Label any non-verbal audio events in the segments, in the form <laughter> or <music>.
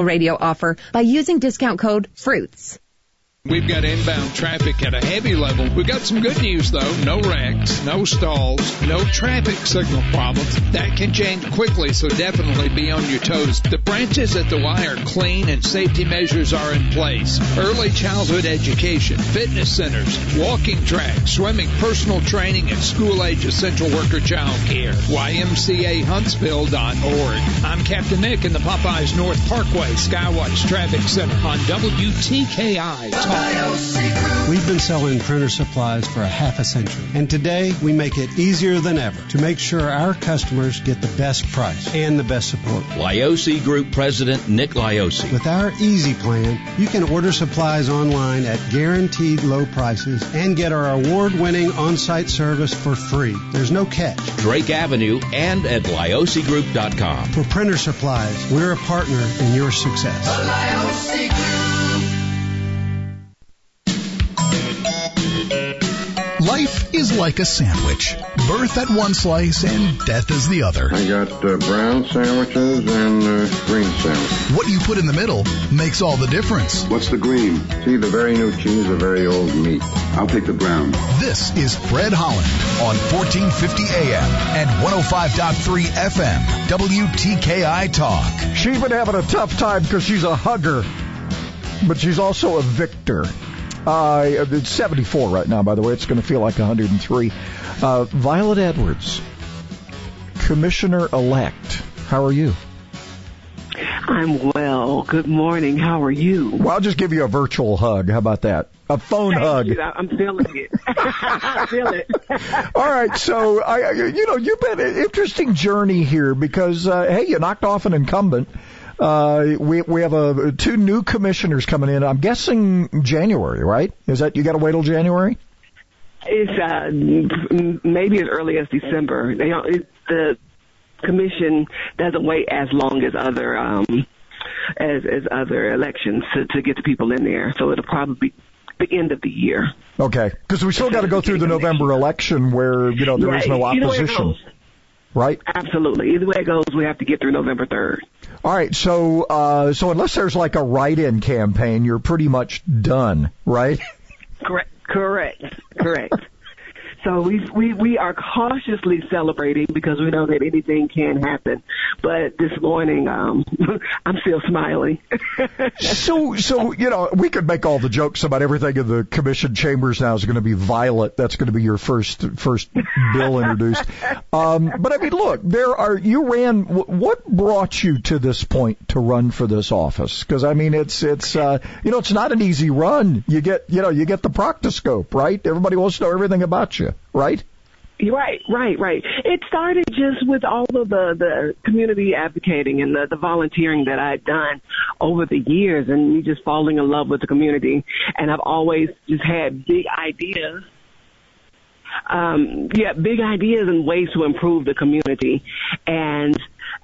radio offer by using discount code FRUITS. We've got inbound traffic at a heavy level. We've got some good news though. No wrecks, no stalls, no traffic signal problems. That can change quickly, so definitely be on your toes. The branches at the Y are clean and safety measures are in place. Early childhood education, fitness centers, walking tracks, swimming, personal training, and school age essential worker child care. YMCAHuntsville.org. I'm Captain Nick in the Popeyes North Parkway Skywatch Traffic Center on WTKI. We've been selling printer supplies for a half a century, and today we make it easier than ever to make sure our customers get the best price and the best support. Lioce Group President Nick Lioce. With our Easy Plan, you can order supplies online at guaranteed low prices and get our award-winning on-site service for free. There's no catch. Drake Avenue and at liosigroup.com. For printer supplies, we're a partner in your success. Life is like a sandwich. Birth at one slice and death is the other. I got uh, brown sandwiches and uh, green sandwiches. What you put in the middle makes all the difference. What's the green? See, the very new cheese, the very old meat. I'll take the brown. This is Fred Holland on 1450 AM and 105.3 FM, WTKI Talk. She's been having a tough time because she's a hugger, but she's also a victor. Uh, it's 74 right now, by the way. It's going to feel like 103. Uh, Violet Edwards, Commissioner elect. How are you? I'm well. Good morning. How are you? Well, I'll just give you a virtual hug. How about that? A phone Thank hug. You. I'm feeling it. <laughs> I feel it. <laughs> All right. So, I, you know, you've been an interesting journey here because, uh, hey, you knocked off an incumbent. Uh, we we have a two new commissioners coming in. I'm guessing January, right? Is that you got to wait till January? It's uh, maybe as early as December. They don't, it, the commission doesn't wait as long as other um, as as other elections to, to get the people in there. So it'll probably be the end of the year. Okay, because we still got to go through the November election where you know there is no opposition. Right. Absolutely. Either way it goes, we have to get through November 3rd. All right. So, uh, so unless there's like a write-in campaign, you're pretty much done, right? <laughs> Correct. Correct. Correct. So we we we are cautiously celebrating because we know that anything can happen. But this morning, um, <laughs> I'm still smiling. <laughs> so so you know we could make all the jokes about everything in the commission chambers now is going to be violet. That's going to be your first first bill introduced. <laughs> Um, but I mean, look, there are you ran. What brought you to this point to run for this office? Because I mean, it's it's uh, you know it's not an easy run. You get you know you get the proctoscope, right? Everybody wants to know everything about you right? Right, right, right. It started just with all of the, the community advocating and the, the volunteering that I'd done over the years and me just falling in love with the community. And I've always just had big ideas. Um, yeah, big ideas and ways to improve the community. And,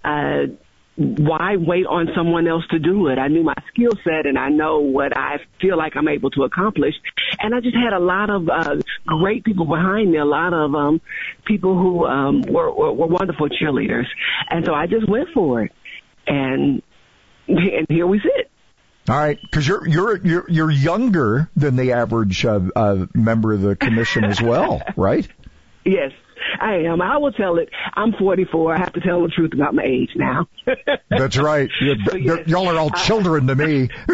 uh, why wait on someone else to do it? I knew my skill set and I know what I feel like I'm able to accomplish. And I just had a lot of uh, great people behind me, a lot of um, people who um, were, were, were wonderful cheerleaders. And so I just went for it. And and here we sit. All right, because you're you're you're you're younger than the average uh, uh, member of the commission as well, <laughs> right? Yes, I am. I will tell it. I'm 44. I have to tell the truth about my age now. <laughs> That's right. <laughs> So, yes. Y'all are all children to me. <laughs>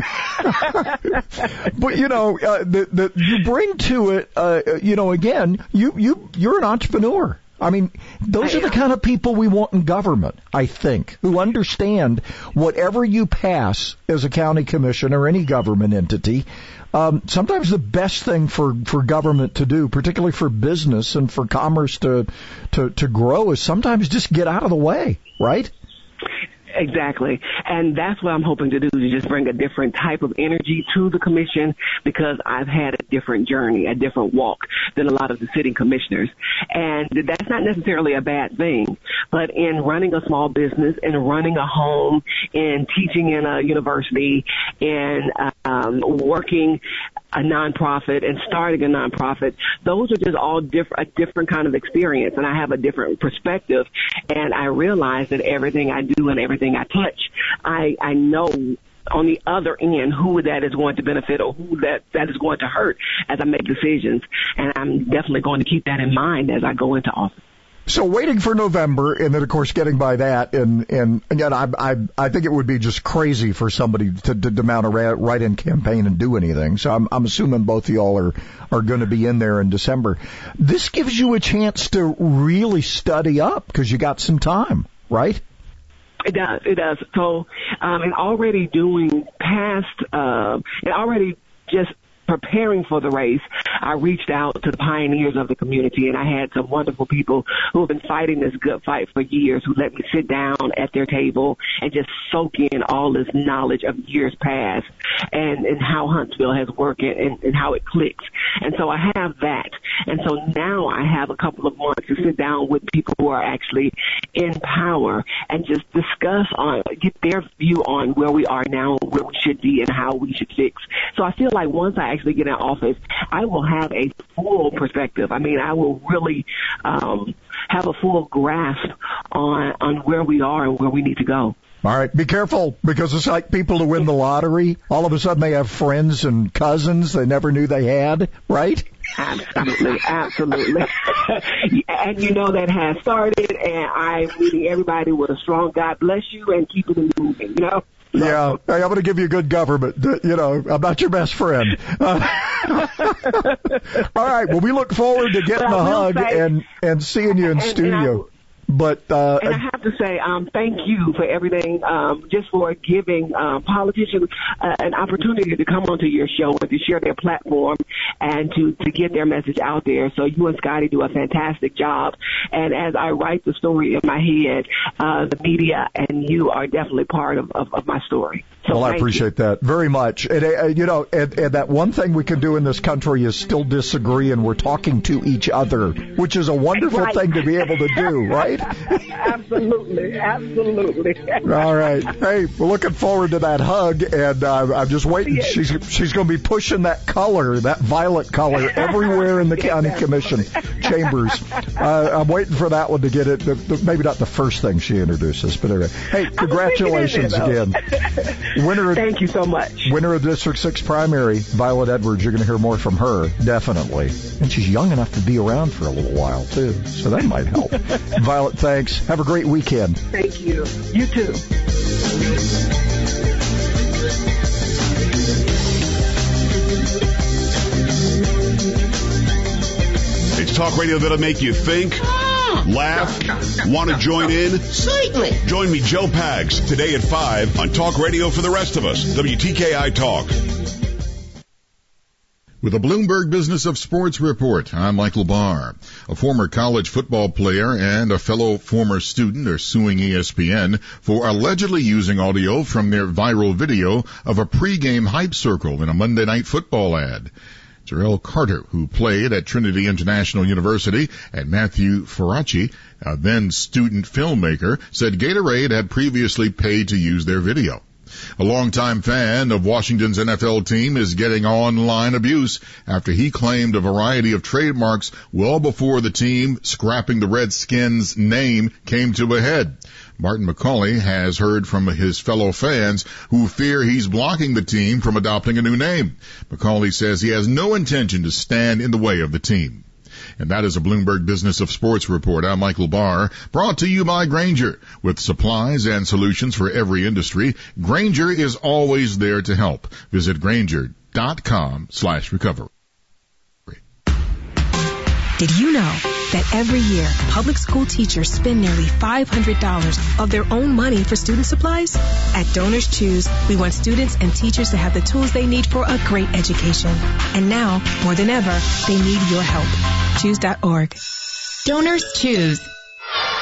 but you know, uh, the, the, you bring to it, uh, you know, again, you you you're an entrepreneur. I mean, those I are the kind of people we want in government, I think, who understand whatever you pass as a county commission or any government entity, um, sometimes the best thing for, for government to do, particularly for business and for commerce to, to, to grow is sometimes just get out of the way, right? Exactly. And that's what I'm hoping to do to just bring a different type of energy to the commission because I've had a different journey, a different walk than a lot of the sitting commissioners. And that's not necessarily a bad thing. But in running a small business, in running a home, in teaching in a university, in um, working a nonprofit and starting a nonprofit, those are just all different, a different kind of experience. And I have a different perspective. And I realize that everything I do and everything I touch, I, I know on the other end who that is going to benefit or who that, that is going to hurt as I make decisions. And I'm definitely going to keep that in mind as I go into office. So waiting for November, and then of course getting by that, and and again, I I I think it would be just crazy for somebody to to, to mount a write-in campaign and do anything. So I'm I'm assuming both of y'all are are going to be in there in December. This gives you a chance to really study up because you got some time, right? It does. It does. So, um, and already doing past, uh, and already just preparing for the race, I reached out to the pioneers of the community and I had some wonderful people who have been fighting this good fight for years who let me sit down at their table and just soak in all this knowledge of years past and, and how Huntsville has worked and, and how it clicks. And so I have that. And so now I have a couple of months to sit down with people who are actually in power and just discuss on, get their view on where we are now, where we should be and how we should fix. So I feel like once I actually get in office, I will have a full perspective. I mean, I will really um, have a full grasp on on where we are and where we need to go. All right, be careful because it's like people who win the lottery. All of a sudden, they have friends and cousins they never knew they had. Right? Absolutely, absolutely. <laughs> and you know that has started, and I'm leaving everybody with a strong God bless you and keep it moving. You know. Yeah, <laughs> hey, I'm going to give you a good government. You know, I'm not your best friend. Uh, <laughs> all right. Well, we look forward to getting a hug say, and and seeing you in and, studio. And but uh, and I have to say, um, thank you for everything, um, just for giving um, politicians uh, an opportunity to come onto your show and to share their platform and to to get their message out there. So you and Scotty do a fantastic job. And as I write the story in my head, uh, the media and you are definitely part of, of, of my story. So well, I appreciate you. that very much. And, uh, you know, and, and that one thing we can do in this country is still disagree, and we're talking to each other, which is a wonderful right. thing to be able to do, <laughs> right? absolutely, absolutely. All right. Hey, we're looking forward to that hug, and uh, I'm just waiting. Yes. She's she's going to be pushing that color, that violet color, <laughs> everywhere in the county commission chambers. Uh, I'm waiting for that one to get it. The, the, maybe not the first thing she introduces, but anyway. Hey, congratulations again. <laughs> Winner of, Thank you so much. Winner of District 6 primary, Violet Edwards. You're going to hear more from her, definitely. And she's young enough to be around for a little while, too. So that might help. <laughs> Violet, thanks. Have a great weekend. Thank you. You too. It's talk radio that'll make you think Laugh? Want to join in? Certainly. Join me, Joe Pags, today at 5 on Talk Radio for the rest of us, WTKI Talk. With a Bloomberg Business of Sports report, I'm Michael Barr. A former college football player and a fellow former student are suing ESPN for allegedly using audio from their viral video of a pregame hype circle in a Monday night football ad. Jarrell Carter, who played at Trinity International University, and Matthew Faraci, a then student filmmaker, said Gatorade had previously paid to use their video. A longtime fan of Washington's NFL team is getting online abuse after he claimed a variety of trademarks well before the team scrapping the Redskins name came to a head. Martin McCauley has heard from his fellow fans who fear he's blocking the team from adopting a new name. McCauley says he has no intention to stand in the way of the team. And that is a Bloomberg Business of Sports report. I'm Michael Barr, brought to you by Grainger. With supplies and solutions for every industry, Grainger is always there to help. Visit Grainger.com slash recovery. Did you know that every year public school teachers spend nearly $500 of their own money for student supplies? At Donors Choose, we want students and teachers to have the tools they need for a great education. And now, more than ever, they need your help. Choose.org. Donors Choose.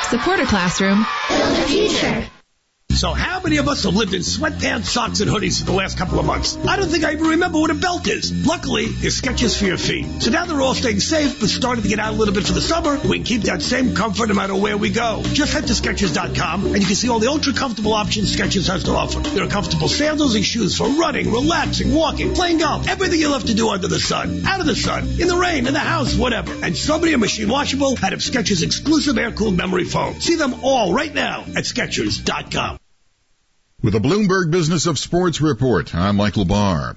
Support a classroom. Build a future. So how many of us have lived in sweatpants, socks, and hoodies for the last couple of months? I don't think I even remember what a belt is. Luckily, there's Skechers for your feet. So now they're all staying safe, but starting to get out a little bit for the summer, we can keep that same comfort no matter where we go. Just head to Skechers.com and you can see all the ultra comfortable options Skechers has to offer. There are comfortable sandals and shoes for running, relaxing, walking, playing golf, everything you love to do under the sun, out of the sun, in the rain, in the house, whatever. And so many are machine washable out of Skechers exclusive air-cooled memory foam. See them all right now at Skechers.com. With a Bloomberg Business of Sports report, I'm Michael Barr.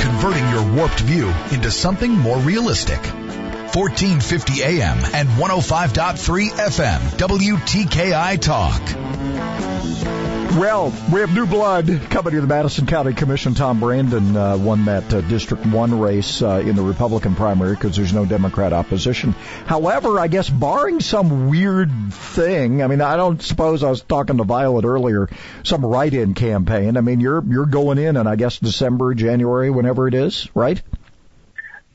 Converting your warped view into something more realistic. 1450 AM and 105.3 FM WTKI Talk. Well, we have new blood coming to the Madison County Commission. Tom Brandon uh, won that uh, District 1 race uh, in the Republican primary because there's no Democrat opposition. However, I guess barring some weird thing, I mean, I don't suppose I was talking to Violet earlier, some write-in campaign. I mean, you're you're going in, and I guess December, January, whenever it is, right?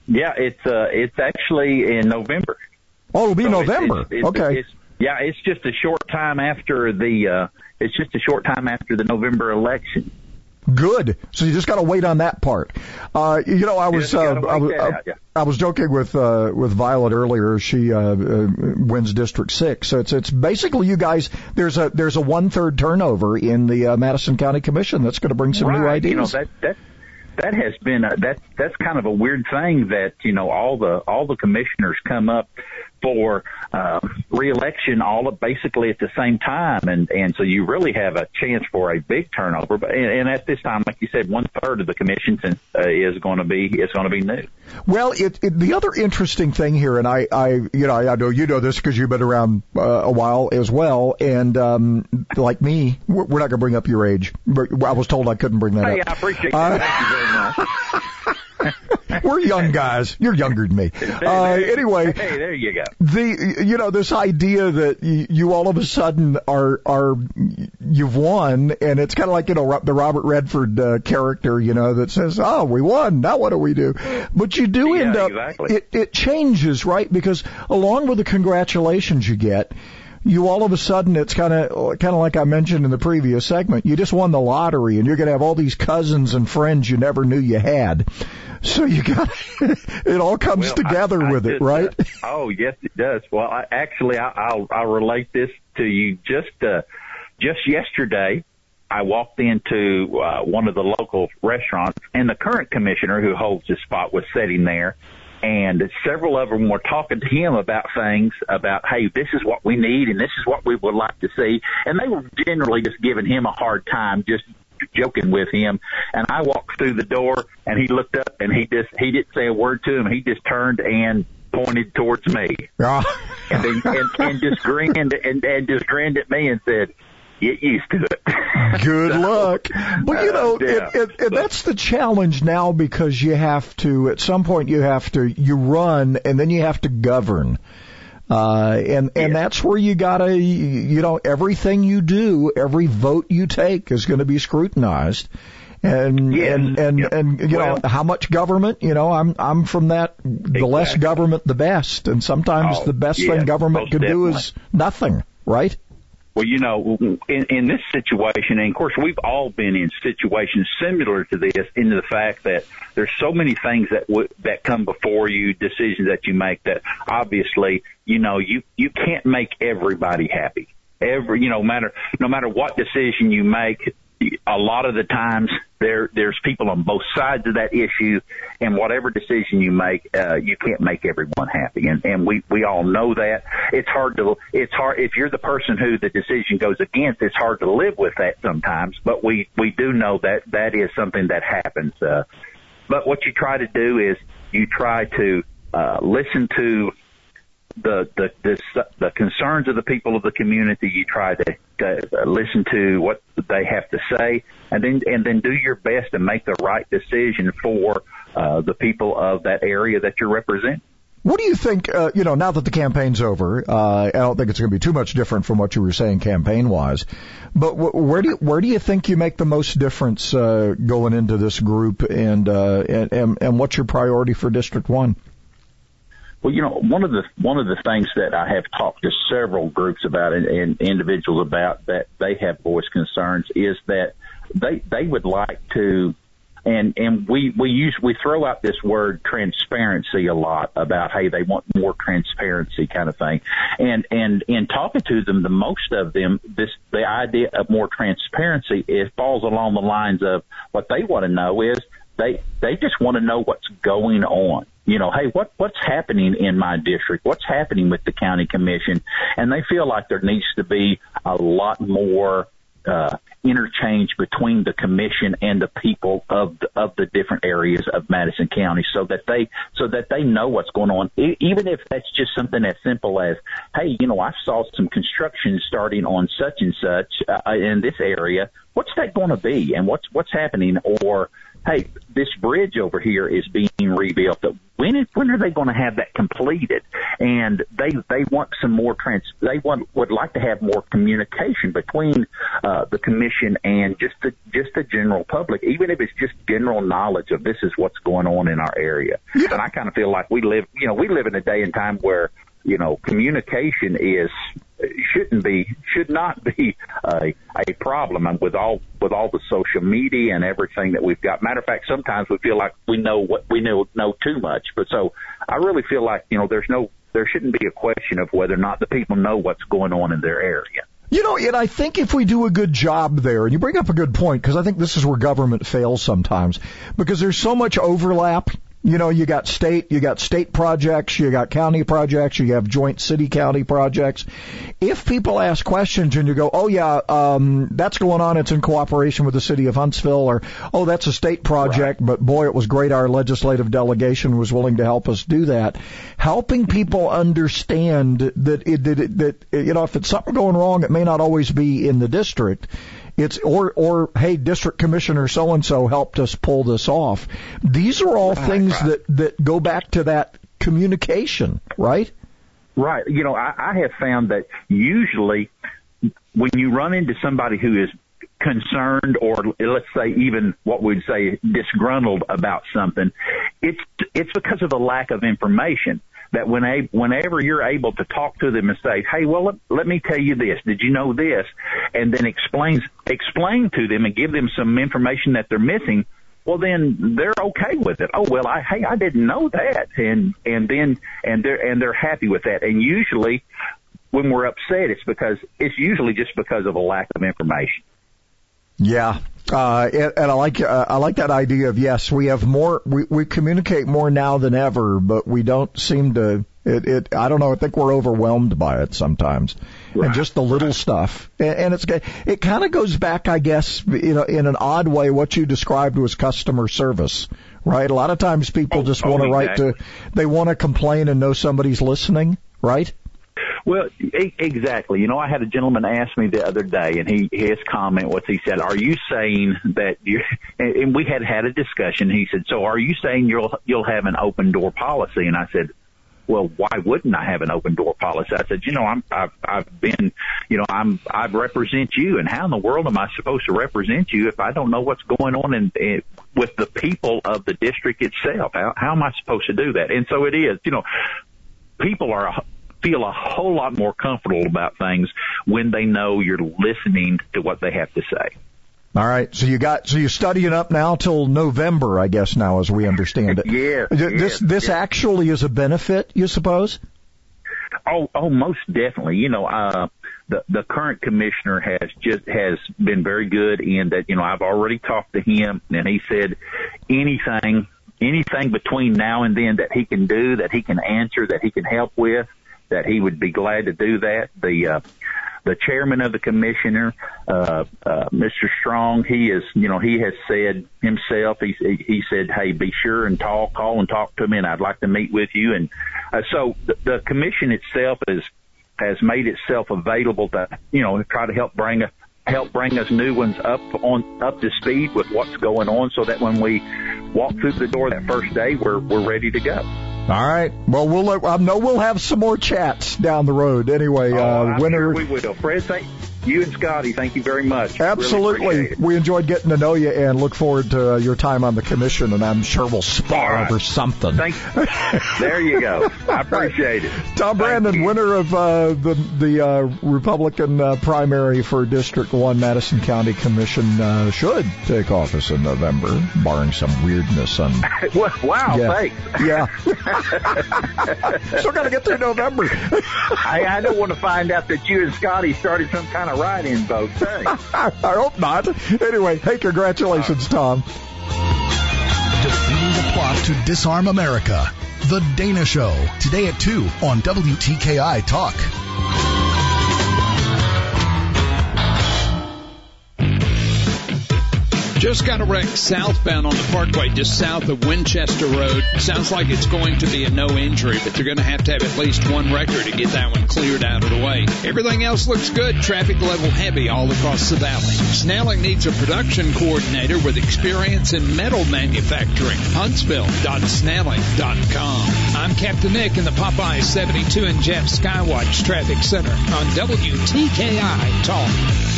Yeah, it's uh, it's actually in November. Oh, it'll be So November. it's- it's- okay. it's- yeah, it's just a short time after the. Uh, it's just a short time after the November election. Good. So you just got to wait on that part. Uh, you know, I was uh, I, was- I, out, yeah. I was joking with uh, with Violet earlier. She uh, uh, wins District Six, so it's it's basically you guys. There's a there's a one third turnover in the uh, Madison County Commission. That's going to bring some right. new ideas. You know that that that has been a, that that's kind of a weird thing that you know all the all the commissioners come up for uh, reelection all at basically at the same time, and and so you really have a chance for a big turnover. But and, and at this time, like you said, one third of the commission uh, is going to be is going to be new. Well, it, it, the other interesting thing here, and I, I, you know, I know you know this because you've been around uh, a while as well, and um, like me, we're we're not going to bring up your age. But I was told I couldn't bring that Hey, up. I appreciate Uh, that. Thank you very much. <laughs> <laughs> We're young guys. You're younger than me. Uh, anyway, hey, there you go. the you know this idea that you, you all of a sudden are are you've won, and it's kind of like you know the Robert Redford uh, character, you know, that says, "Oh, we won. Now what do we do?" But you do Yeah, end up exactly. it it changes, right? Because along with the congratulations you get. You all of a sudden, it's kind of kind of like I mentioned in the previous segment. You just won the lottery, and you're going to have all these cousins and friends you never knew you had. So you got <laughs> it all comes Well, together I- I with it, right? uh, <laughs> oh yes, it does. Well, I, actually, I, I'll I'll relate this to you. Just uh, just yesterday, I walked into uh, one of the local restaurants, and the current commissioner who holds this spot was sitting there. And several of them were talking to him about things about, hey, this is what we need and this is what we would like to see. And they were generally just giving him a hard time, just joking with him. And I walked through the door and he looked up and he just, he didn't say a word to him. He just turned and pointed towards me <laughs> and, then, and, and just grinned and, and just grinned at me and said, get used to it. <laughs> Good luck. But you know, yeah. it, it, it, that's the challenge now because you have to, at some point you have to, you run and then you have to govern. Uh, and, and that's where you gotta, you know, everything you do, every vote you take is going to be scrutinized. And, Yes. and, and, Yep. and, you know, how much government, you know, I'm, I'm from that, the less government, the best. And sometimes Oh, the best thing government can do is nothing, right? Well, you know, in, in this situation, and of course, we've all been in situations similar to this, into the fact that there's so many things that w- that come before you, decisions that you make that obviously, you know, you you can't make everybody happy. Every, you know, matter no matter what decision you make, a lot of the times there there's people on both sides of that issue, and whatever decision you make, uh, you can't make everyone happy, and and we we all know that. It's hard to it's hard if you're the person who the decision goes against. It's hard to live with that sometimes, but we we do know that that is something that happens. Uh, but what you try to do is you try to uh, listen to the, the the the concerns of the people of the community. You try to, to listen to what they have to say, and then and then do your best to make the right decision for uh, the people of that area that you're representing. What do you think? Uh, you know, now that the campaign's over, uh, I don't think it's going to be too much different from what you were saying campaign-wise. But w- where do you, where do you think you make the most difference uh, going into this group, and, uh, and and and what's your priority for District One? Well, you know, one of the one of the things that I have talked to several groups about and, and individuals about that they have voiced concerns is that they they would like to and and we we use we throw out this word transparency a lot about hey they want more transparency kind of thing. And and in talking to them the most of them this the idea of more transparency it falls along the lines of what they want to know is they they just want to know what's going on you know, hey, what what's happening in my district? What's happening with the county commission? And they feel like there needs to be a lot more uh, interchange between the commission and the people of the, of the different areas of Madison County, so that they so that they know what's going on. E- even if that's just something as simple as, hey, you know, I saw some construction starting on such and such uh, in this area. What's that going to be, and what's what's happening? Or hey, this bridge over here is being rebuilt. When is, when are they going to have that completed? And they they want some more trans. They want would like to have more communication between uh, the commission and just the just the general public, even if it's just general knowledge of this is what's going on in our area. Yeah. And I kind of feel like we live, you know, we live in a day and time where you know communication is shouldn't be should not be a, a problem and with all with all the social media and everything that we've got. Matter of fact, sometimes we feel like we know what we know know too much. But so I really feel like you know there's no there shouldn't be a question of whether or not the people know what's going on in their area. You know, and I think if we do a good job there, and you bring up a good point, because I think this is where government fails sometimes, because there's so much overlap you know, you got state, you got state projects, you got county projects, you have joint city county projects. If people ask questions and you go, oh yeah, um, that's going on, it's in cooperation with the city of Huntsville, or oh that's a state project, right. but boy, it was great our legislative delegation was willing to help us do that. Helping people understand that it, that, that you know if it's something going wrong, it may not always be in the district it's or or hey, district commissioner so and so helped us pull this off. These are all right, things right. that that go back to that communication, right? Right. You know, I, I have found that usually when you run into somebody who is concerned or let's say even what we'd say disgruntled about something, it's it's because of the lack of information that when whenever you're able to talk to them and say, "Hey, well, let, let me tell you this. Did you know this?" and then explains explain to them and give them some information that they're missing, well then they're okay with it. Oh well, I hey I didn't know that, and and then and they're and they're happy with that. And usually, when we're upset, it's because it's usually just because of a lack of information. Yeah, uh, and, and I like uh, I like that idea of yes, we have more we, we communicate more now than ever, but we don't seem to it, it I don't know I think we're overwhelmed by it sometimes, right. and just the little right. stuff, and, and it's it kind of goes back I guess you know in an odd way what you described was customer service, right? A lot of times people oh, just want to oh, write to they want to complain and know somebody's listening, right? Well, e- exactly. You know, I had a gentleman ask me the other day, and he his comment was he said, "Are you saying that you?" <laughs> And we had had a discussion. He said, "So are you saying you'll you'll have an open door policy?" And I said, well, why wouldn't I have an open door policy? I said, you know, I'm, I've, I've been, you know, I'm, I represent you and how in the world am I supposed to represent you if I don't know what's going on in, in with the people of the district itself? How, how am I supposed to do that? And so it is, you know, people are feel a whole lot more comfortable about things when they know you're listening to what they have to say. All right. So you got so you're studying up now till November, I guess now as we understand it. <laughs> yeah. This this actually is a benefit, you suppose? Oh, oh, most definitely. You know, uh, the the current commissioner has just has been very good in that. You know, I've already talked to him, and he said anything anything between now and then that he can do, that he can answer, that he can help with, that he would be glad to do that. The uh, the chairman of the commissioner, uh, uh, Mr. Strong, he is, you know, he has said himself, he, he said, hey, be sure and talk, call and talk to me and I'd like to meet with you. And, uh, so the, the commission itself is, has made itself available to, you know, try to help bring a, help bring us new ones up on up to speed with what's going on so that when we walk through the door that first day we're we're ready to go. All right. Well, we'll I know we'll have some more chats down the road. Anyway, oh, uh. Sure we will. Fred, thank you and Scotty. Thank you very much. Absolutely. Really we enjoyed getting to know you and look forward to uh, your time on the commission. And I'm sure we'll spar right. over something. Thank. there you go. I appreciate it. Tom Brandon, winner of uh, the the uh, Republican uh, primary for District One, Madison County Commission, uh, should take office in November, barring some weirdness. On <laughs> wow, yeah. thanks. Yeah. <laughs> Still got to get through November. I, I don't want to find out that you and Scotty started some kind of write-in vote thing. I hope not. Anyway, hey, congratulations, Tom. Defeating the plot to disarm America. The Dana Show. Today at 2 on WTKI Talk. Just got a wreck southbound on the parkway, just south of Winchester Road. Sounds like it's going to be a no injury, but they're going to have to have at least one record to get that one cleared out of the way. Everything else looks good. Traffic level heavy all across the valley. Snelling needs a production coordinator with experience in metal manufacturing. Huntsville.snelling.com. I'm Captain Nick in the Popeye 72 and Jeff Skywatch Traffic Center on WTKI Talk.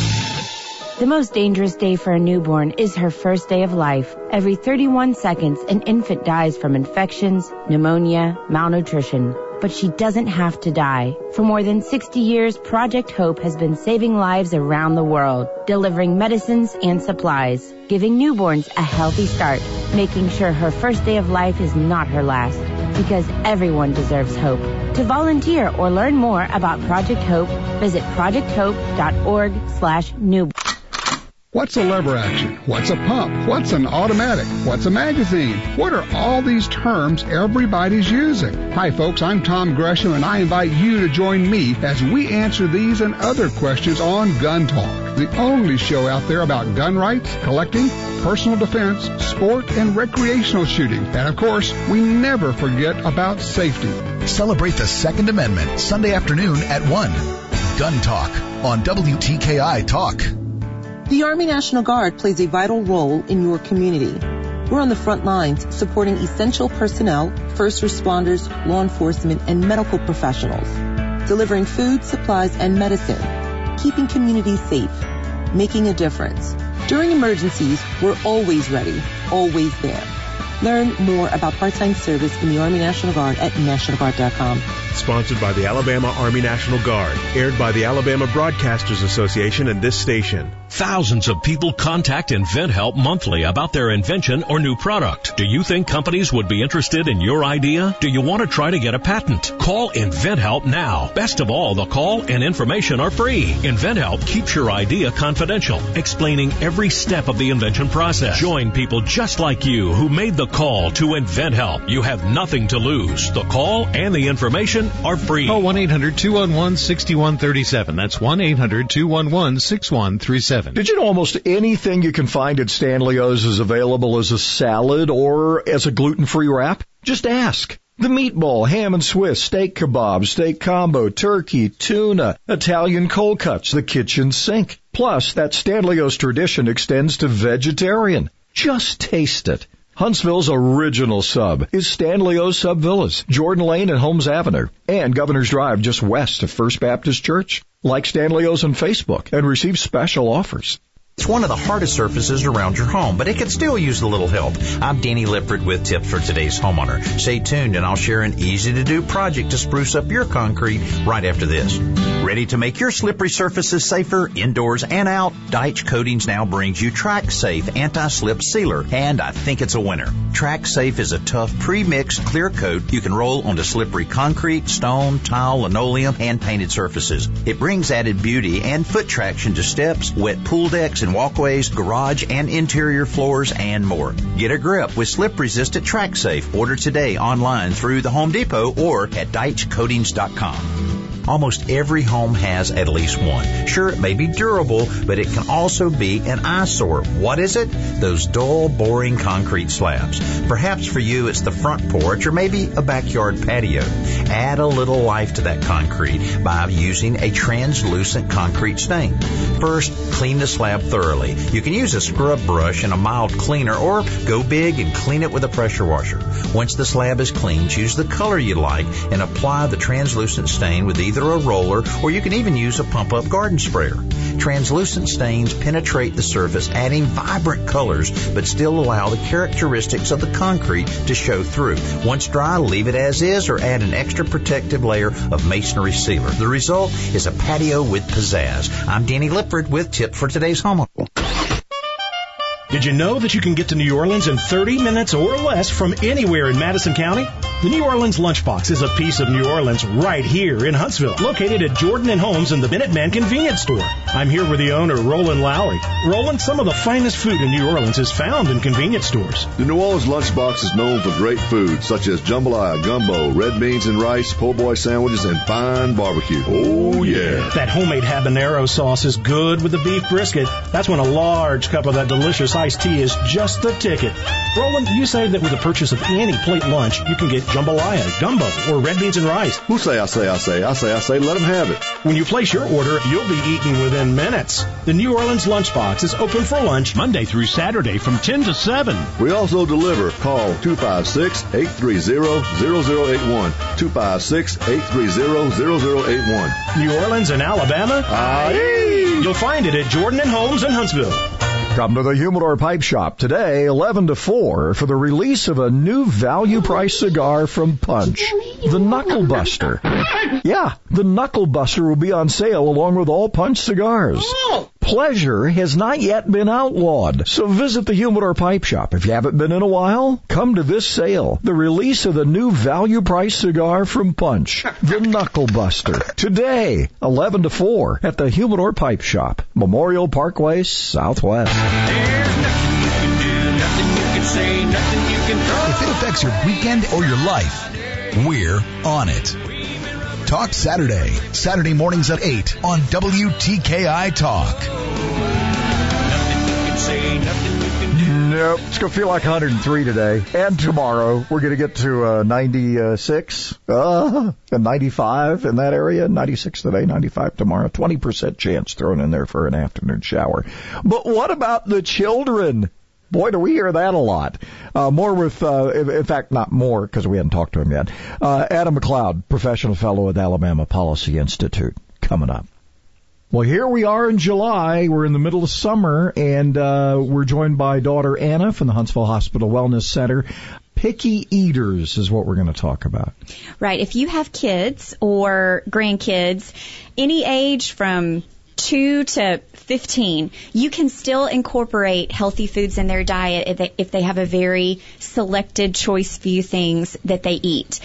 The most dangerous day for a newborn is her first day of life. Every 31 seconds, an infant dies from infections, pneumonia, malnutrition. But she doesn't have to die. For more than 60 years, Project Hope has been saving lives around the world, delivering medicines and supplies, giving newborns a healthy start, making sure her first day of life is not her last. Because everyone deserves hope. To volunteer or learn more about Project Hope, visit projecthope.org slash newborn. What's a lever action? What's a pump? What's an automatic? What's a magazine? What are all these terms everybody's using? Hi folks, I'm Tom Gresham and I invite you to join me as we answer these and other questions on Gun Talk, the only show out there about gun rights, collecting, personal defense, sport, and recreational shooting. And of course, we never forget about safety. Celebrate the Second Amendment Sunday afternoon at 1. Gun Talk on WTKI Talk. The Army National Guard plays a vital role in your community. We're on the front lines supporting essential personnel, first responders, law enforcement, and medical professionals, delivering food, supplies, and medicine, keeping communities safe, making a difference. During emergencies, we're always ready, always there. Learn more about part-time service in the Army National Guard at NationalGuard.com. Sponsored by the Alabama Army National Guard. Aired by the Alabama Broadcasters Association and this station. Thousands of people contact InventHelp monthly about their invention or new product. Do you think companies would be interested in your idea? Do you want to try to get a patent? Call InventHelp now. Best of all, the call and information are free. InventHelp keeps your idea confidential, explaining every step of the invention process. Join people just like you who made the call to InventHelp. You have nothing to lose. The call and the information are free. Call 1-800-211-6137. That's 1-800-211-6137. Did you know almost anything you can find at Stanlieo's is available as a salad or as a gluten-free wrap? Just ask. The meatball, ham and Swiss, steak kebab, steak combo, turkey, tuna, Italian cold cuts, the kitchen sink. Plus, that Stanlieo's tradition extends to vegetarian. Just taste it. Huntsville's original sub is Stanlieo's Sub Villas, Jordan Lane and Holmes Avenue, and Governor's Drive just west of First Baptist Church. Like Stanlieo's on Facebook and receive special offers. It's one of the hardest surfaces around your home, but it could still use a little help. I'm Danny Lipford with tips for today's homeowner. Stay tuned and I'll share an easy to do project to spruce up your concrete right after this. Ready to make your slippery surfaces safer indoors and out? Daich Coatings now brings you Track Safe Anti-Slip Sealer, and I think it's a winner. Track Safe is a tough pre-mixed clear coat you can roll onto slippery concrete, stone, tile, linoleum, and painted surfaces. It brings added beauty and foot traction to steps, wet pool decks, walkways, garage and interior floors, and more. Get a grip with slip resistant track safe. Order today online through the Home Depot or at DaichCoatings.com. Almost every home has at least one. Sure, it may be durable, but it can also be an eyesore. What is it? Those dull, boring concrete slabs. Perhaps for you it's the front porch or maybe a backyard patio. Add a little life to that concrete by using a translucent concrete stain. First, clean the slab thoroughly. You can use a scrub brush and a mild cleaner or go big and clean it with a pressure washer. Once the slab is clean, choose the color you like and apply the translucent stain with either a roller or you can even use a pump up garden sprayer. Translucent stains penetrate the surface, adding vibrant colors, but still allow the characteristics of the concrete to show through. Once dry, leave it as is or add an extra protective layer of masonry sealer. The result is a patio with pizzazz. I'm Danny Lipford with Tip for today's homeowner. Did you know that you can get to New Orleans in 30 minutes or less from anywhere in Madison County? The New Orleans Lunchbox is a piece of New Orleans right here in Huntsville, located at Jordan and Holmes in the Minuteman Convenience Store. I'm here with the owner, Roland Lowry. Roland, some of the finest food in New Orleans is found in convenience stores. The New Orleans Lunchbox is known for great food such as jambalaya, gumbo, red beans and rice, po' boy sandwiches, and fine barbecue. Oh yeah! That homemade habanero sauce is good with the beef brisket. That's when a large cup of that delicious iced tea is just the ticket. Roland, you say that with the purchase of any plate lunch, you can get jambalaya, gumbo, or red beans and rice. Who say I say I say I say I say let them have it. When you place your order, you'll be eating within minutes. The New Orleans Lunchbox is open for lunch Monday through Saturday from 10 to 7. We also deliver. Call 256-830-0081. 256-830-0081. New Orleans and Alabama? Aye. You'll find it at Jordan and Holmes in Huntsville. Come to the Humidor Pipe Shop today, 11 to 4, for the release of a new value price cigar from Punch, the Knuckle Buster. Yeah, the Knuckle Buster will be on sale along with all Punch cigars. Oh. Pleasure has not yet been outlawed, so visit the Humidor Pipe Shop. If you haven't been in a while, come to this sale. The release of the new value price cigar from Punch, the <laughs> Knuckle Buster. Today, 11 to 4, at the Humidor Pipe Shop, Memorial Parkway, Southwest. If it affects your weekend or your life, we're on it. Talk Saturday, Saturday mornings at 8 on WTKI Talk. Nope, it's going to feel like 103 today. And tomorrow, we're going to get to uh, 96, uh, and 95 in that area. 96 today, 95 tomorrow. 20% chance thrown in there for an afternoon shower. But what about the children? Boy, do we hear that a lot. Uh, more with, uh, in, in fact, not more because we hadn't talked to him yet. Uh, Adam MacLeod, professional fellow at Alabama Policy Institute, coming up. Well, here we are in July. We're in the middle of summer, and uh, we're joined by daughter Anna from the Huntsville Hospital Wellness Center. Picky eaters is what we're going to talk about. Right. If you have kids or grandkids, any age from 2 to 15, you can still incorporate healthy foods in their diet if they, if they have a very selected choice few things that they eat.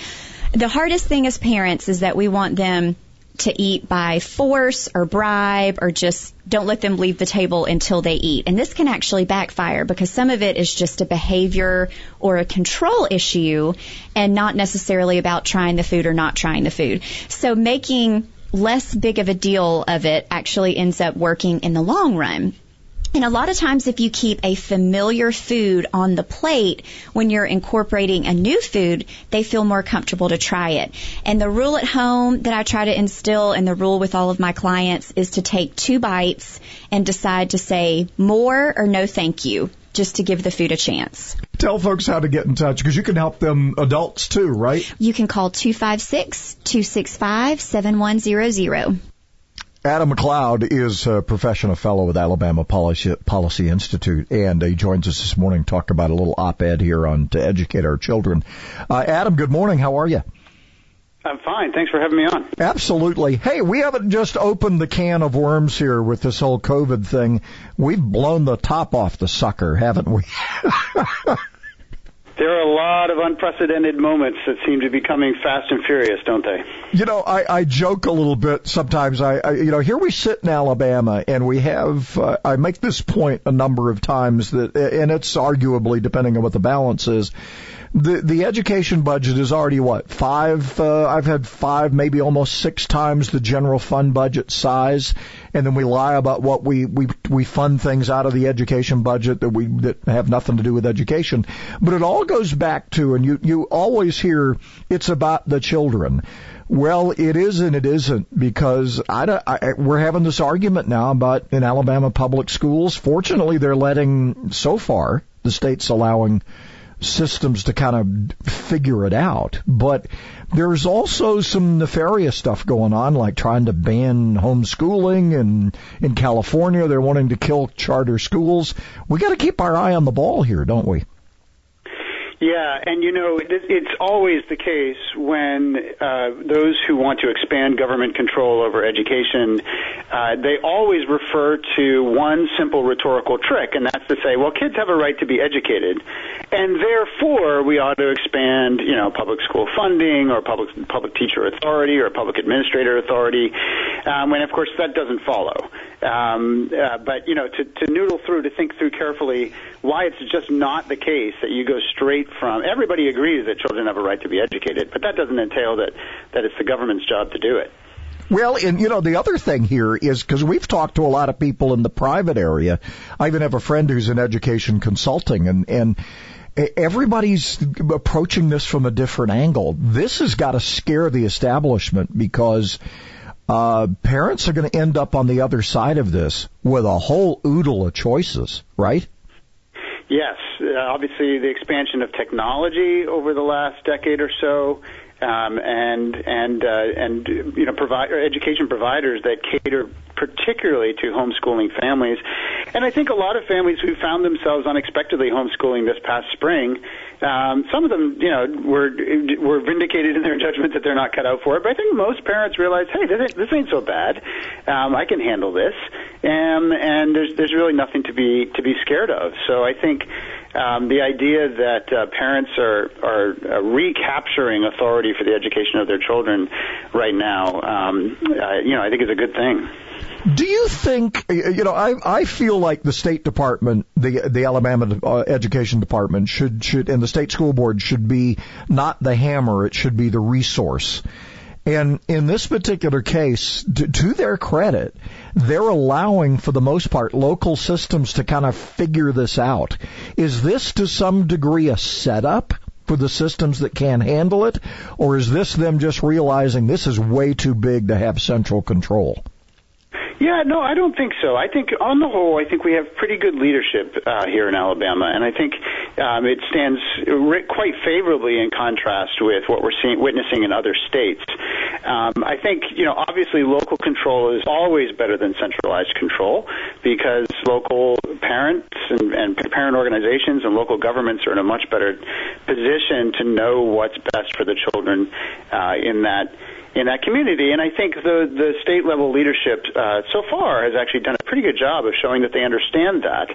The hardest thing as parents is that we want them to eat by force or bribe or just don't let them leave the table until they eat. And this can actually backfire because some of it is just a behavior or a control issue and not necessarily about trying the food or not trying the food. So making less big of a deal of it actually ends up working in the long run. And a lot of times if you keep a familiar food on the plate when you're incorporating a new food, they feel more comfortable to try it. And the rule at home that I try to instill and the rule with all of my clients is to take two bites and decide to say more or no thank you just to give the food a chance. Tell folks how to get in touch because you can help them adults too, right? You can call 256 265 7100. Adam MacLeod is a professional fellow with Alabama Policy, Policy Institute, and he joins us this morning to talk about a little op-ed here on to educate our children. Uh, Adam, good morning. How are you? I'm fine. Thanks for having me on. Absolutely. Hey, we haven't just opened the can of worms here with this whole COVID thing. We've blown the top off the sucker, haven't we? <laughs> There are a lot of unprecedented moments that seem to be coming fast and furious, don't they? You know, I, I joke a little bit sometimes. I, I, you know, here we sit in Alabama, and we have. Uh, I make this point a number of times that, and it's arguably depending on what the balance is the the education budget is already what five? Uh, I've had five, maybe almost six times the general fund budget size, and then we lie about what we we we fund things out of the education budget that we that have nothing to do with education. But it all goes back to, and you you always hear it's about the children. Well, it is and it isn't because I, I, we're having this argument now about in Alabama public schools. Fortunately, they're letting so far the state's allowing systems to kind of figure it out. But there's also some nefarious stuff going on, like trying to ban homeschooling, and in California they're wanting to kill charter schools. We got to keep our eye on the ball here, don't we? Yeah, and you know, it's always the case when uh, those who want to expand government control over education, uh, they always refer to one simple rhetorical trick, and that's to say, well, kids have a right to be educated, and therefore we ought to expand, you know, public school funding or public public teacher authority or public administrator authority, um, and of course that doesn't follow. Um, uh, but you know, to, to noodle through, to think through carefully why it's just not the case that you go straight from. Everybody agrees that children have a right to be educated, but that doesn't entail that that it's the government's job to do it. Well, and you know, the other thing here is because we've talked to a lot of people in the private area. I even have a friend who's in education consulting and, and everybody's approaching this from a different angle. This has got to scare the establishment because uh, parents are going to end up on the other side of this with a whole oodle of choices, right? Yes, uh, obviously the expansion of technology over the last decade or so, um, and and uh, and you know provide education providers that cater particularly to homeschooling families, and I think a lot of families who found themselves unexpectedly homeschooling this past spring um, some of them, you know, were were vindicated in their <laughs> judgment that they're not cut out for it. But I think most parents realize, hey, this ain't, this ain't so bad. Um, I can handle this, um, and there's there's really nothing to be to be scared of. So I think um, the idea that uh, parents are are uh, recapturing authority for the education of their children right now, um, uh, you know, I think is a good thing. Do you think you know? I I feel like the State Department, the the Alabama uh, Education Department should should and the state school board should be not the hammer; it should be the resource. And in this particular case, to, their credit, they're allowing, for the most part, local systems to kind of figure this out. Is this to some degree a setup? for the systems that can handle it, or is this them just realizing this is way too big to have central control? Yeah, no, I don't think so. I think on the whole, I think we have pretty good leadership uh, here in Alabama, and I think um, it stands quite favorably in contrast with what we're seeing, witnessing in other states. Um, I think, you know, obviously local control is always better than centralized control because local parents and, and parent organizations and local governments are in a much better position to know what's best for the children uh, in that in that community. And I think the the state level leadership uh, so far has actually done a pretty good job of showing that they understand that.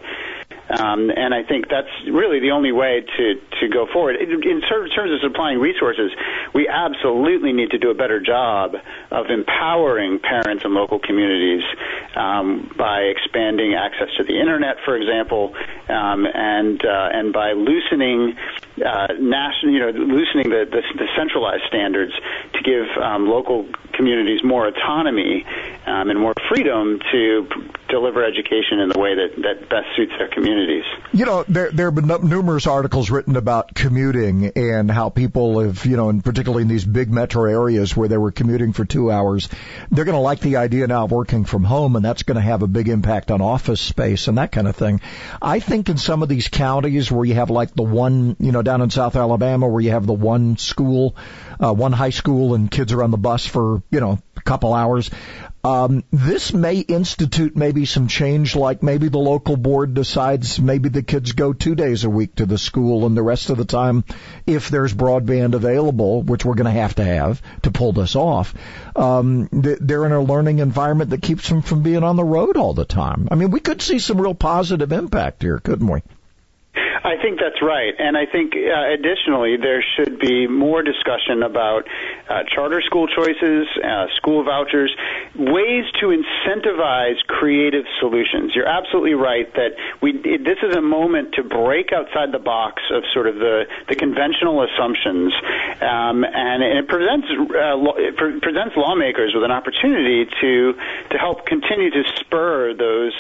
Um, and I think that's really the only way to, to go forward. In, in terms of supplying resources, we absolutely need to do a better job of empowering parents and local communities um, by expanding access to the internet, for example, um, and uh, and by loosening uh, national, you know, loosening the, the, the centralized standards to give um, local communities more autonomy um, and more freedom to p- deliver education in the way that, that best suits their communities. You know, there there have been numerous articles written about commuting and how people have, you know, and particularly in these big metro areas where they were commuting for two hours, they're going to like the idea now of working from home, and that's going to have a big impact on office space and that kind of thing. I think in some of these counties where you have like the one, you know, down in South Alabama where you have the one school, uh, one high school, and kids are on the bus for you know a couple hours. Um, this may institute maybe some change, like maybe the local board decides maybe the kids go two days a week to the school and the rest of the time, if there's broadband available, which we're going to have to have to pull this off, um, they're in a learning environment that keeps them from being on the road all the time. I mean, we could see some real positive impact here, couldn't we? I think that's right, and I think uh, additionally there should be more discussion about uh, charter school choices, uh, school vouchers, ways to incentivize creative solutions. You're absolutely right that we this is a moment to break outside the box of sort of the the conventional assumptions, um, and, it presents uh, it pre- presents lawmakers with an opportunity to to help continue to spur those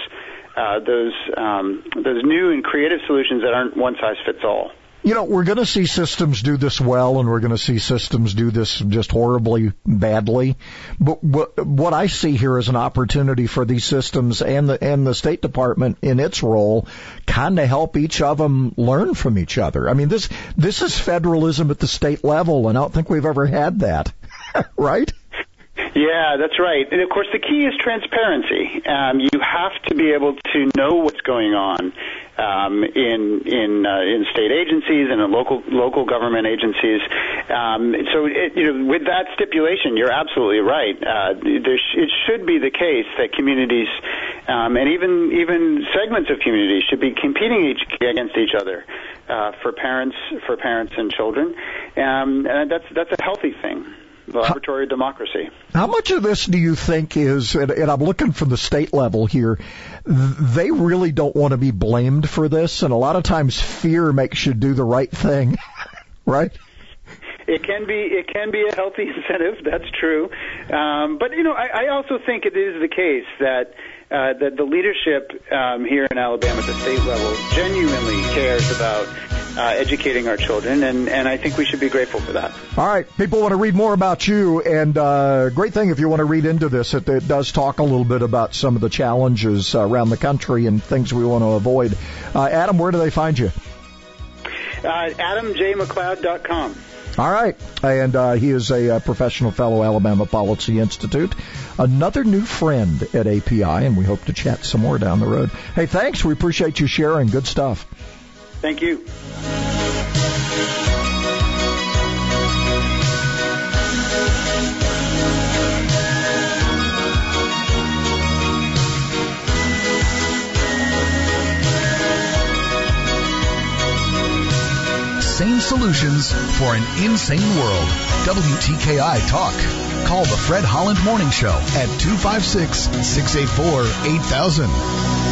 uh, those um, those new and creative solutions that aren't one size fits all. You know, we're going to see systems do this well, and we're going to see systems do this just horribly badly. But what, what I see here is an opportunity for these systems and the and the State Department in its role, kind of help each of them learn from each other. I mean, this this is federalism at the state level, and I don't think we've ever had that, <laughs> right? Yeah, that's right. And of course, the key is transparency. Um, you have to be able to know what's going on um, in in uh, in state agencies and in local local government agencies. Um, so, it, you know, with that stipulation, you're absolutely right. Uh, there sh- it should be the case that communities um, and even even segments of communities should be competing each against each other uh, for parents for parents and children, um, and that's that's a healthy thing laboratory of democracy. How much of this do you think is, and, and I'm looking from the state level here, they really don't want to be blamed for this, and a lot of times fear makes you do the right thing, <laughs> right? It can be it can be a healthy <laughs> incentive. That's true, um, but you know I, I also think it is the case that uh, that the leadership um, here in Alabama at the state level genuinely cares about uh, educating our children, and, and I think we should be grateful for that. All right, people want to read more about you, and uh, great thing if you want to read into this, it, it does talk a little bit about some of the challenges uh, around the country and things we want to avoid. Uh, Adam, where do they find you? Uh, AdamJMacLeod.com. All right. And uh, he is a, uh, professional fellow, Alabama Policy Institute. Another new friend at API, and we hope to chat some more down the road. Hey, thanks. We appreciate you sharing. Good stuff. Thank you. Sane solutions for an insane world. WTKI Talk. Call the Fred Holland Morning Show at 256 684 8000.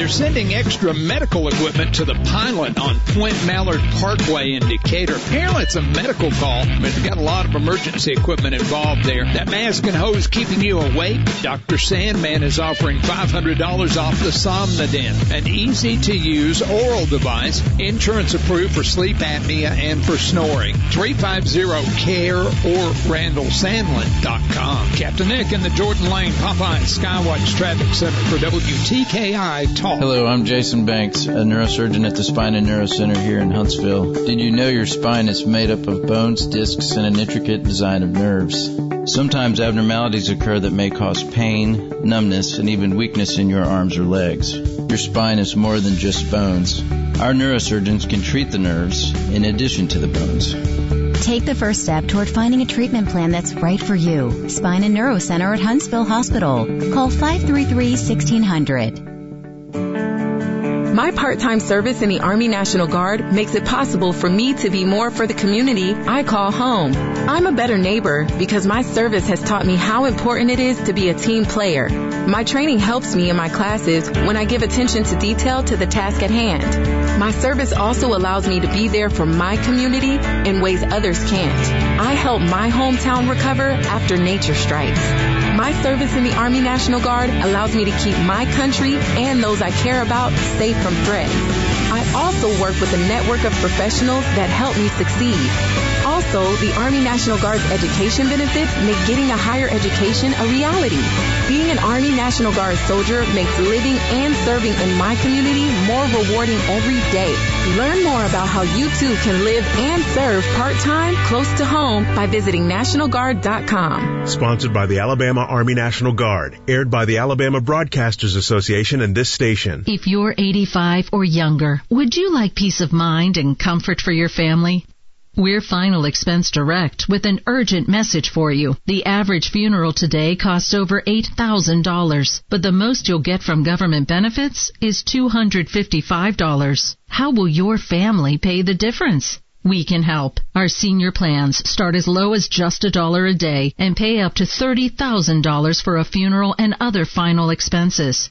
They're sending extra medical equipment to the pilot on Point Mallard Parkway in Decatur. Apparently it's a medical call, but they've got a lot of emergency equipment involved there. That mask and hose keeping you awake? Dr. Sandlin is offering $500 off the Somnodent, an easy to use oral device, insurance approved for sleep apnea and for snoring. 350-CARE or RandallSandlin.com. Captain Nick in the Jordan Lane Popeye Skywatch Traffic Center for WTKI Talk. Hello, I'm Jason Banks, a neurosurgeon at the Spine and Neuro Center here in Huntsville. Did you know your spine is made up of bones, discs, and an intricate design of nerves? Sometimes abnormalities occur that may cause pain, numbness, and even weakness in your arms or legs. Your spine is more than just bones. Our neurosurgeons can treat the nerves in addition to the bones. Take the first step toward finding a treatment plan that's right for you. Spine and Neuro Center at Huntsville Hospital. Call 533 1600. My part-time service in the Army National Guard makes it possible for me to be more for the community I call home. I'm a better neighbor because my service has taught me how important it is to be a team player. My training helps me in my classes when I give attention to detail to the task at hand. My service also allows me to be there for my community in ways others can't. I help my hometown recover after nature strikes. My service in the Army National Guard allows me to keep my country and those I care about safe from threats. I also work with a network of professionals that help me succeed. Also, the Army National Guard's education benefits make getting a higher education a reality. Being an Army National Guard soldier makes living and serving in my community more rewarding every day. Learn more about how you too can live and serve part-time close to home by visiting NationalGuard.com. Sponsored by the Alabama Army National Guard. Aired by the Alabama Broadcasters Association and this station. If you're 85 or younger, would you like peace of mind and comfort for your family? We're Final Expense Direct with an urgent message for you. The average funeral today costs over $8,000, but the most you'll get from government benefits is $255. How will your family pay the difference? We can help. Our senior plans start as low as just a dollar a day and pay up to $30,000 for a funeral and other final expenses.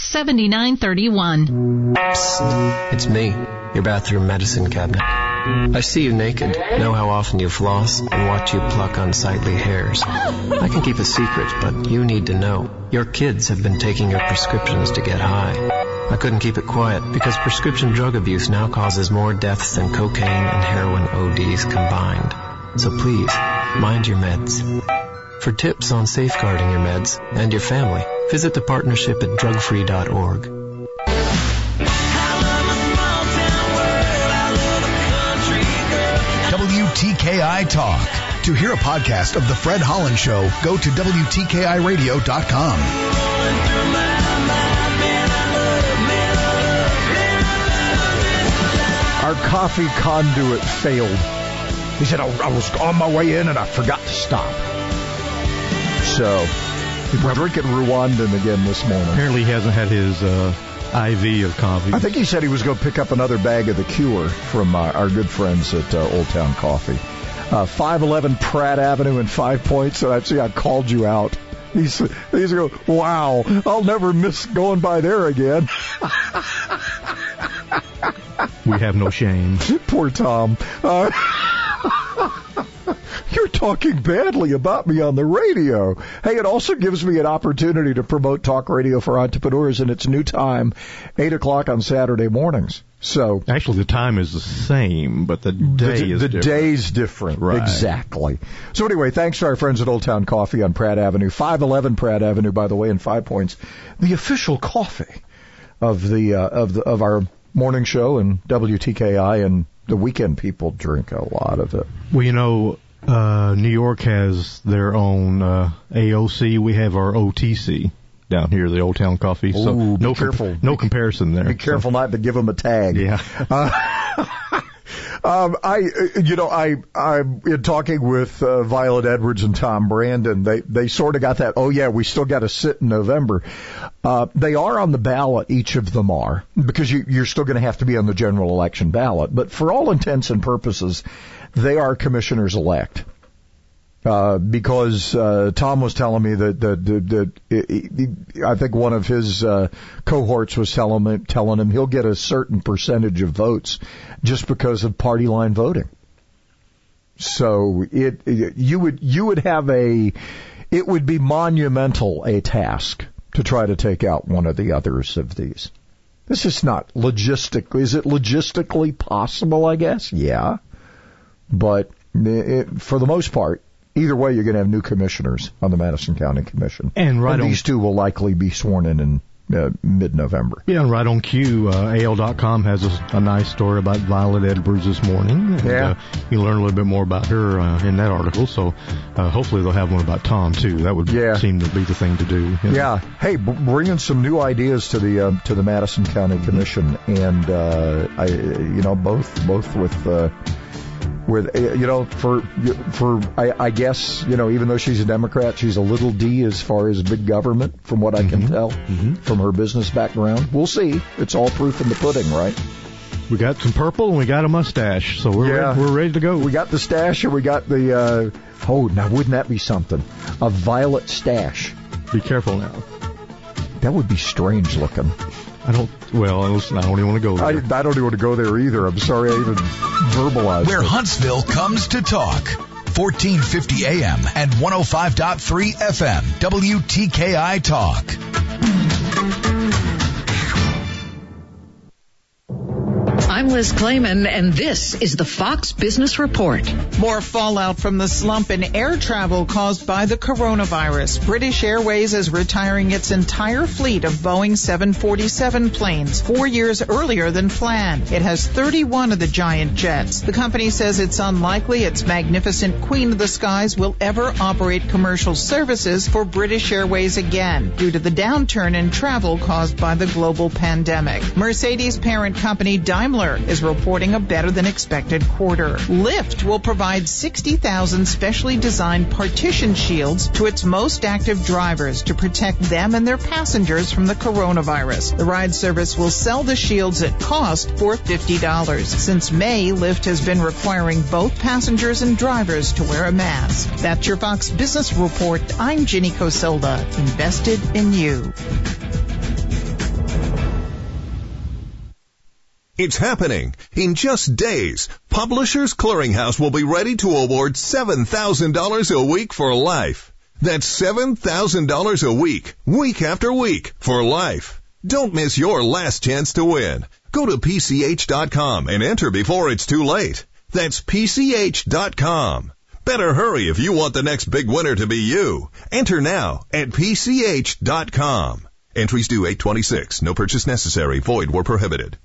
800-526-7931. Psst, it's me, your bathroom medicine cabinet. I see you naked, know how often you floss, and watch you pluck unsightly hairs. I can keep a secret, but you need to know. Your kids have been taking your prescriptions to get high. I couldn't keep it quiet because prescription drug abuse now causes more deaths than cocaine and heroin ODs combined. So please, mind your meds. For tips on safeguarding your meds and your family, visit the partnership at drugfree.org. WTKI Talk. To hear a podcast of The Fred Holland Show, go to WTKIRadio.com. Our coffee conduit failed. He said, I, I was on my way in and I forgot to stop. So, we're drinking Rwandan again this morning. Apparently, he hasn't had his uh, IV of coffee. I think he said he was going to pick up another bag of the cure from uh, our good friends at uh, Old Town Coffee. Uh, 511 Pratt Avenue in Five Points. And I see I called you out. He's, he's going, wow, I'll never miss going by there again. we have no shame. <laughs> Poor Tom. <laughs> You're talking badly about me on the radio. Hey, it also gives me an opportunity to promote talk radio for entrepreneurs in its new time, 8 o'clock on Saturday mornings. So actually, the time is the same, but the day the, is the different. day's different. Right. Exactly. So anyway, thanks to our friends at Old Town Coffee on Pratt Avenue, 511 Pratt Avenue, by the way, in Five Points, the official coffee of the uh, of the of our morning show and WTKI and the weekend people drink a lot of it. Well, you know, uh, New York has their own uh, AOC. We have our OTC down here, the Old Town Coffee. So Ooh, be no careful. no comparison there. Be careful not to give them a tag. Yeah. Uh, <laughs> um, I, uh, you know, I, I'm in talking with uh, Violet Edwards and Tom Brandon. They, they sort of got that. Oh yeah, we still got to sit in November. Uh, they are on the ballot. Each of them are because you, you're still going to have to be on the general election ballot. But for all intents and purposes, they are commissioners elect. Uh, because uh, Tom was telling me that that, that, that I think one of his uh, cohorts was telling him telling him he'll get a certain percentage of votes just because of party line voting. So it, it you would you would have a it would be monumental a task to try to take out one of the others of these. This is not logistically. Is it logistically possible? I guess. Yeah, but it, for the most part, either way, you're going to have new commissioners on the Madison County Commission, And right on- these two will likely be sworn in in uh, mid-November. Yeah, and right on cue, uh, AL.com has a, a nice story about Violet Edwards this morning. And, Yeah. Uh, you learn a little bit more about her uh, in that article. So uh, hopefully they'll have one about Tom too. That would yeah. seem to be the thing to do. you know. Yeah. Hey, b- bringing some new ideas to the uh, to the Madison County Commission, and uh, I, you know, both both with. With uh, you know for for I, I guess you know even though she's a Democrat she's a little D as far as big government from what I can tell from her business background we'll see it's all proof in the pudding right We got some purple and we got a mustache, so we're Yeah. ready, we're ready to go. We got the stash and we got the. Uh, oh, now wouldn't that be something? A violet stash. Be careful now. That would be strange looking. I don't. Well, listen, I don't even want to go I, there. I don't even want to go there either. I'm sorry I even verbalized. Where it. Huntsville comes to talk. 1450 AM and 105.3 FM. WTKI Talk. I'm Liz Claman, and this is the Fox Business Report. More fallout from the slump in air travel caused by the coronavirus. British Airways is retiring its entire fleet of Boeing 747 planes four years earlier than planned. It has 31 of the giant jets. The company says it's unlikely its magnificent Queen of the Skies will ever operate commercial services for British Airways again due to the downturn in travel caused by the global pandemic. Mercedes parent company Daimler is reporting a better than expected quarter. Lyft will provide 60,000 specially designed partition shields to its most active drivers to protect them and their passengers from the coronavirus. The ride service will sell the shields at cost for $50. Since May, Lyft has been requiring both passengers and drivers to wear a mask. That's your Fox Business Report. I'm Ginny Cosilda, invested in you. It's happening. In just days, Publishers Clearinghouse will be ready to award $7,000 a week for life. That's $7,000 a week, week after week, for life. Don't miss your last chance to win. Go to PCH.com and enter before it's too late. That's PCH.com. Better hurry if you want the next big winner to be you. Enter now at PCH.com. Entries due 826. No purchase necessary. Void where prohibited.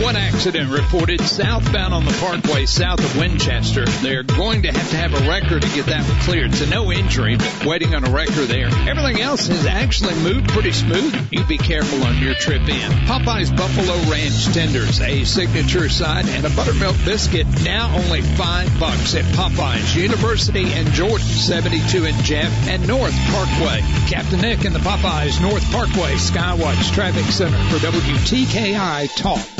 One accident reported southbound on the parkway south of Winchester. They're going to have to have a record to get that one cleared. So no injury, but waiting on a record there. Everything else has actually moved pretty smooth. You be careful on your trip in. Popeye's Buffalo Ranch tenders, a signature side, and a buttermilk biscuit now only five bucks at Popeye's University and Jordan, 72 in Jeff and North Parkway. Captain Nick in the Popeye's North Parkway Skywatch Traffic Center for WTKI Talk.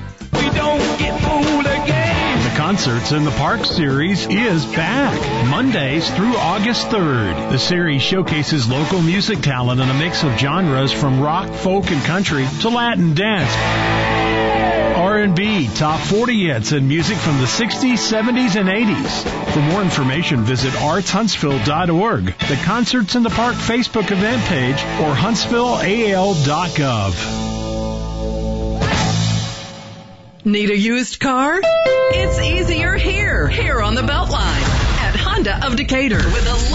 Concerts in the Park series is back Mondays through August 3rd. The series showcases local music talent in a mix of genres from rock, folk, and country to Latin dance. R&B, top 40 hits, and music from the 60s, 70s, and 80s. For more information, visit artshuntsville.org, the Concerts in the Park Facebook event page, or huntsvilleal.gov. Need a used car? It's easier here, here on the Beltline. At Honda of Decatur, with a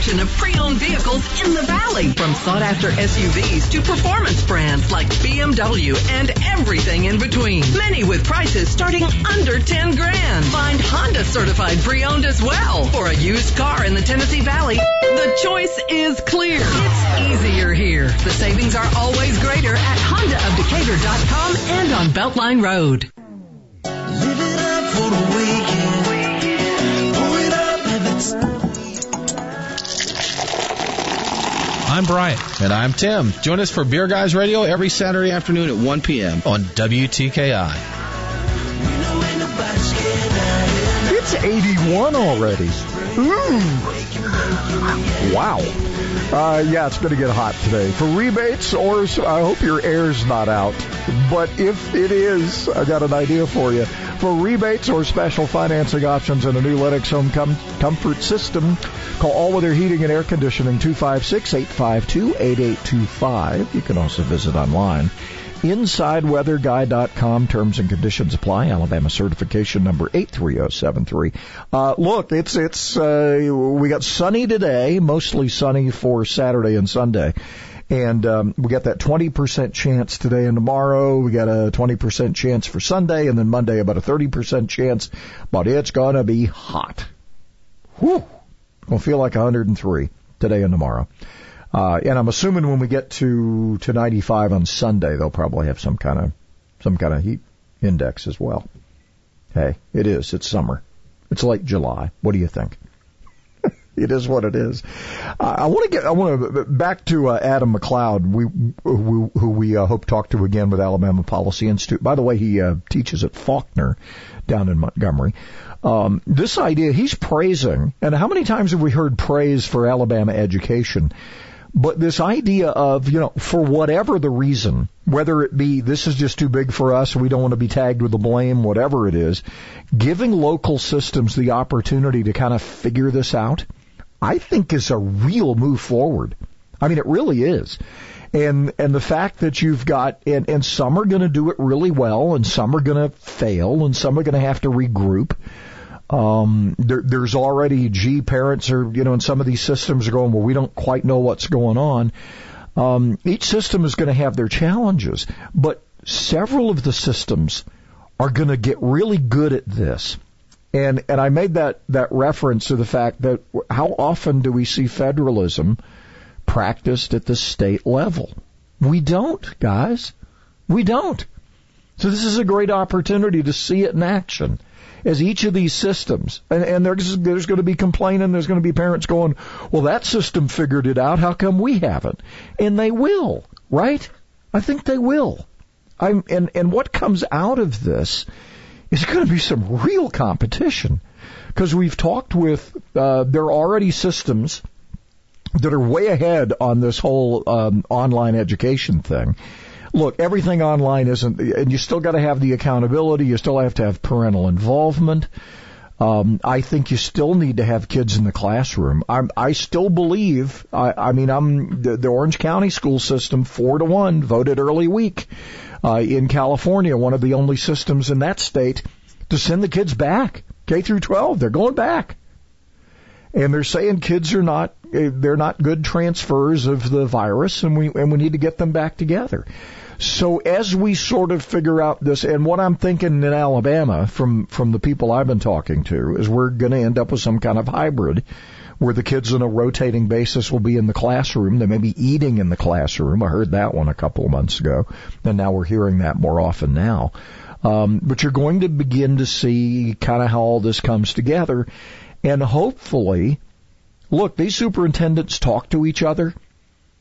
selection of pre-owned vehicles in the valley. From sought-after SUVs to performance brands like BMW and everything in between. Many with prices starting under 10 grand. Find Honda certified pre-owned as well. For a used car in the Tennessee Valley, the choice is clear. It's easier here. The savings are always greater at HondaofDecatur.com and on Beltline Road. I'm Brian. And I'm Tim. Join us for Beer Guys Radio every Saturday afternoon at 1 p.m. on WTKI. It's 81 already. Ooh. Wow. Uh, yeah, it's going to get hot today. For rebates, or I hope your air's not out. But if it is, I got an idea for you. For rebates or special financing options in a new Lennox home com- comfort system, call All Weather Heating and Air Conditioning 256-852-8825. You can also visit online. InsideWeatherGuy.com. Terms and conditions apply. Alabama certification number 83073. Uh, look, it's, it's, uh, we got sunny today, mostly sunny for Saturday and Sunday. And um, we got that 20% chance today and tomorrow. We got a 20% chance for Sunday, and then Monday about a 30% chance. But it's gonna be hot. Whew. Gonna feel like 103 today and tomorrow. Uh, and I'm assuming when we get to to 95 on Sunday, they'll probably have some kind of some kind of heat index as well. Hey, it is. It's summer. It's late July. What do you think? It is what it is. Uh, I want to get. I want to back to uh, Adam MacLeod, we, who, who we uh, hope talk to again with Alabama Policy Institute. By the way, he uh, teaches at Faulkner down in Montgomery. Um, this idea he's praising, and how many times have we heard praise for Alabama education? But this idea of, you know, for whatever the reason, whether it be this is just too big for us, we don't want to be tagged with the blame, whatever it is, giving local systems the opportunity to kind of figure this out, I think is a real move forward. I mean, it really is. And, and the fact that you've got, and, and some are going to do it really well, and some are going to fail, and some are going to have to regroup. Um, there, there's already, gee, parents are, you know, in some of these systems are going, well, we don't quite know what's going on. Um, each system is going to have their challenges, but several of the systems are going to get really good at this. And, and I made that, that reference to the fact that how often do we see federalism practiced at the state level? We don't, guys. We don't. So this is a great opportunity to see it in action as each of these systems, and, and there's, there's going to be complaining, there's going to be parents going, well, that system figured it out, how come we haven't? And they will, right? I think they will. I'm, and, and what comes out of this is going to be some real competition. Because we've talked with, uh, there are already systems that are way ahead on this whole um, online education thing look, everything online isn't, and you still got to have the accountability. You still have to have parental involvement. Um, I think you still need to have kids in the classroom. I'm, I still believe. I, I mean, I'm the, the Orange County school system four to one voted early week uh, in California, one of the only systems in that state to send the kids back K through 12. They're going back, and they're saying kids are not eh, they're not good transfers of the virus, and we and we need to get them back together. So as we sort of figure out this, and what I'm thinking in Alabama from, from the people I've been talking to is we're going to end up with some kind of hybrid where the kids on a rotating basis will be in the classroom. They may be eating in the classroom. I heard that one a couple of months ago, and now we're hearing that more often now. Um, but you're going to begin to see kind of how all this comes together, and hopefully, look, these superintendents talk to each other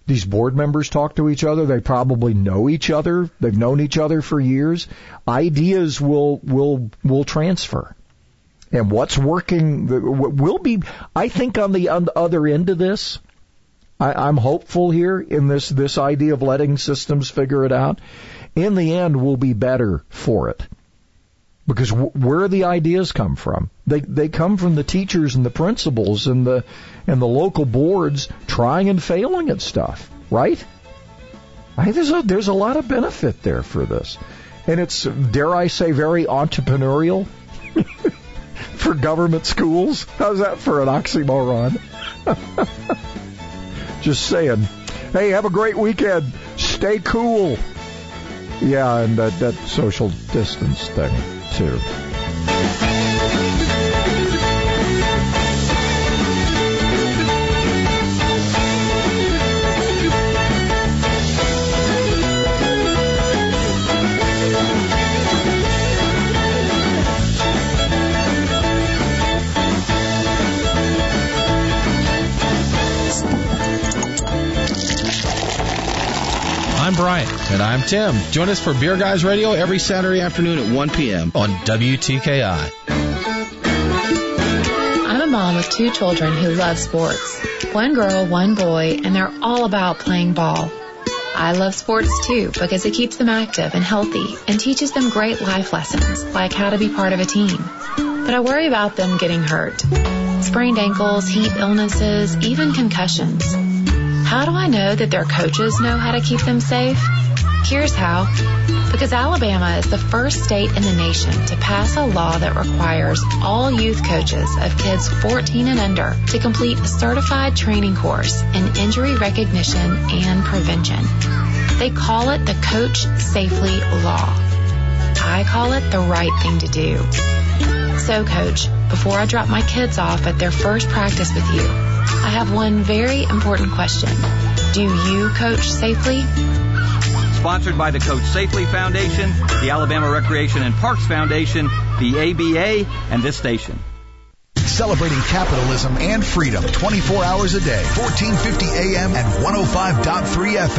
these board members talk to each other. They probably know each other. They've known each other for years. Ideas will will will transfer. And what's working will be, I think, on the, on the other end of this. I, I'm hopeful here in this this idea of letting systems figure it out. In the end, we'll be better for it because where the ideas come from they they come from the teachers and the principals and the and the local boards trying and failing at stuff right I there's a there's a lot of benefit there for this and it's dare I say very entrepreneurial <laughs> for government schools? How's that for an oxymoron? <laughs> Just saying. Hey have a great weekend. Stay cool. Yeah and that, that social distance thing too. I'm And I'm Tim. Join us for Beer Guys Radio every Saturday afternoon at 1 p.m. on WTKI. I'm a mom with two children who love sports. One girl, one boy, and they're all about playing ball. I love sports too because it keeps them active and healthy and teaches them great life lessons like how to be part of a team. But I worry about them getting hurt. Sprained ankles, heat illnesses, even concussions. How do I know that their coaches know how to keep them safe? Here's how. Because Alabama is the first state in the nation to pass a law that requires all youth coaches of kids 14 and under to complete a certified training course in injury recognition and prevention. They call it the Coach Safely Law. I call it the right thing to do. So, Coach, before I drop my kids off at their first practice with you, I have one very important question. Do you coach safely? Sponsored by the Coach Safely Foundation, the Alabama Recreation and Parks Foundation, the ABA, and this station. Celebrating capitalism and freedom 24 hours a day, 1450 AM and 105.3 FM.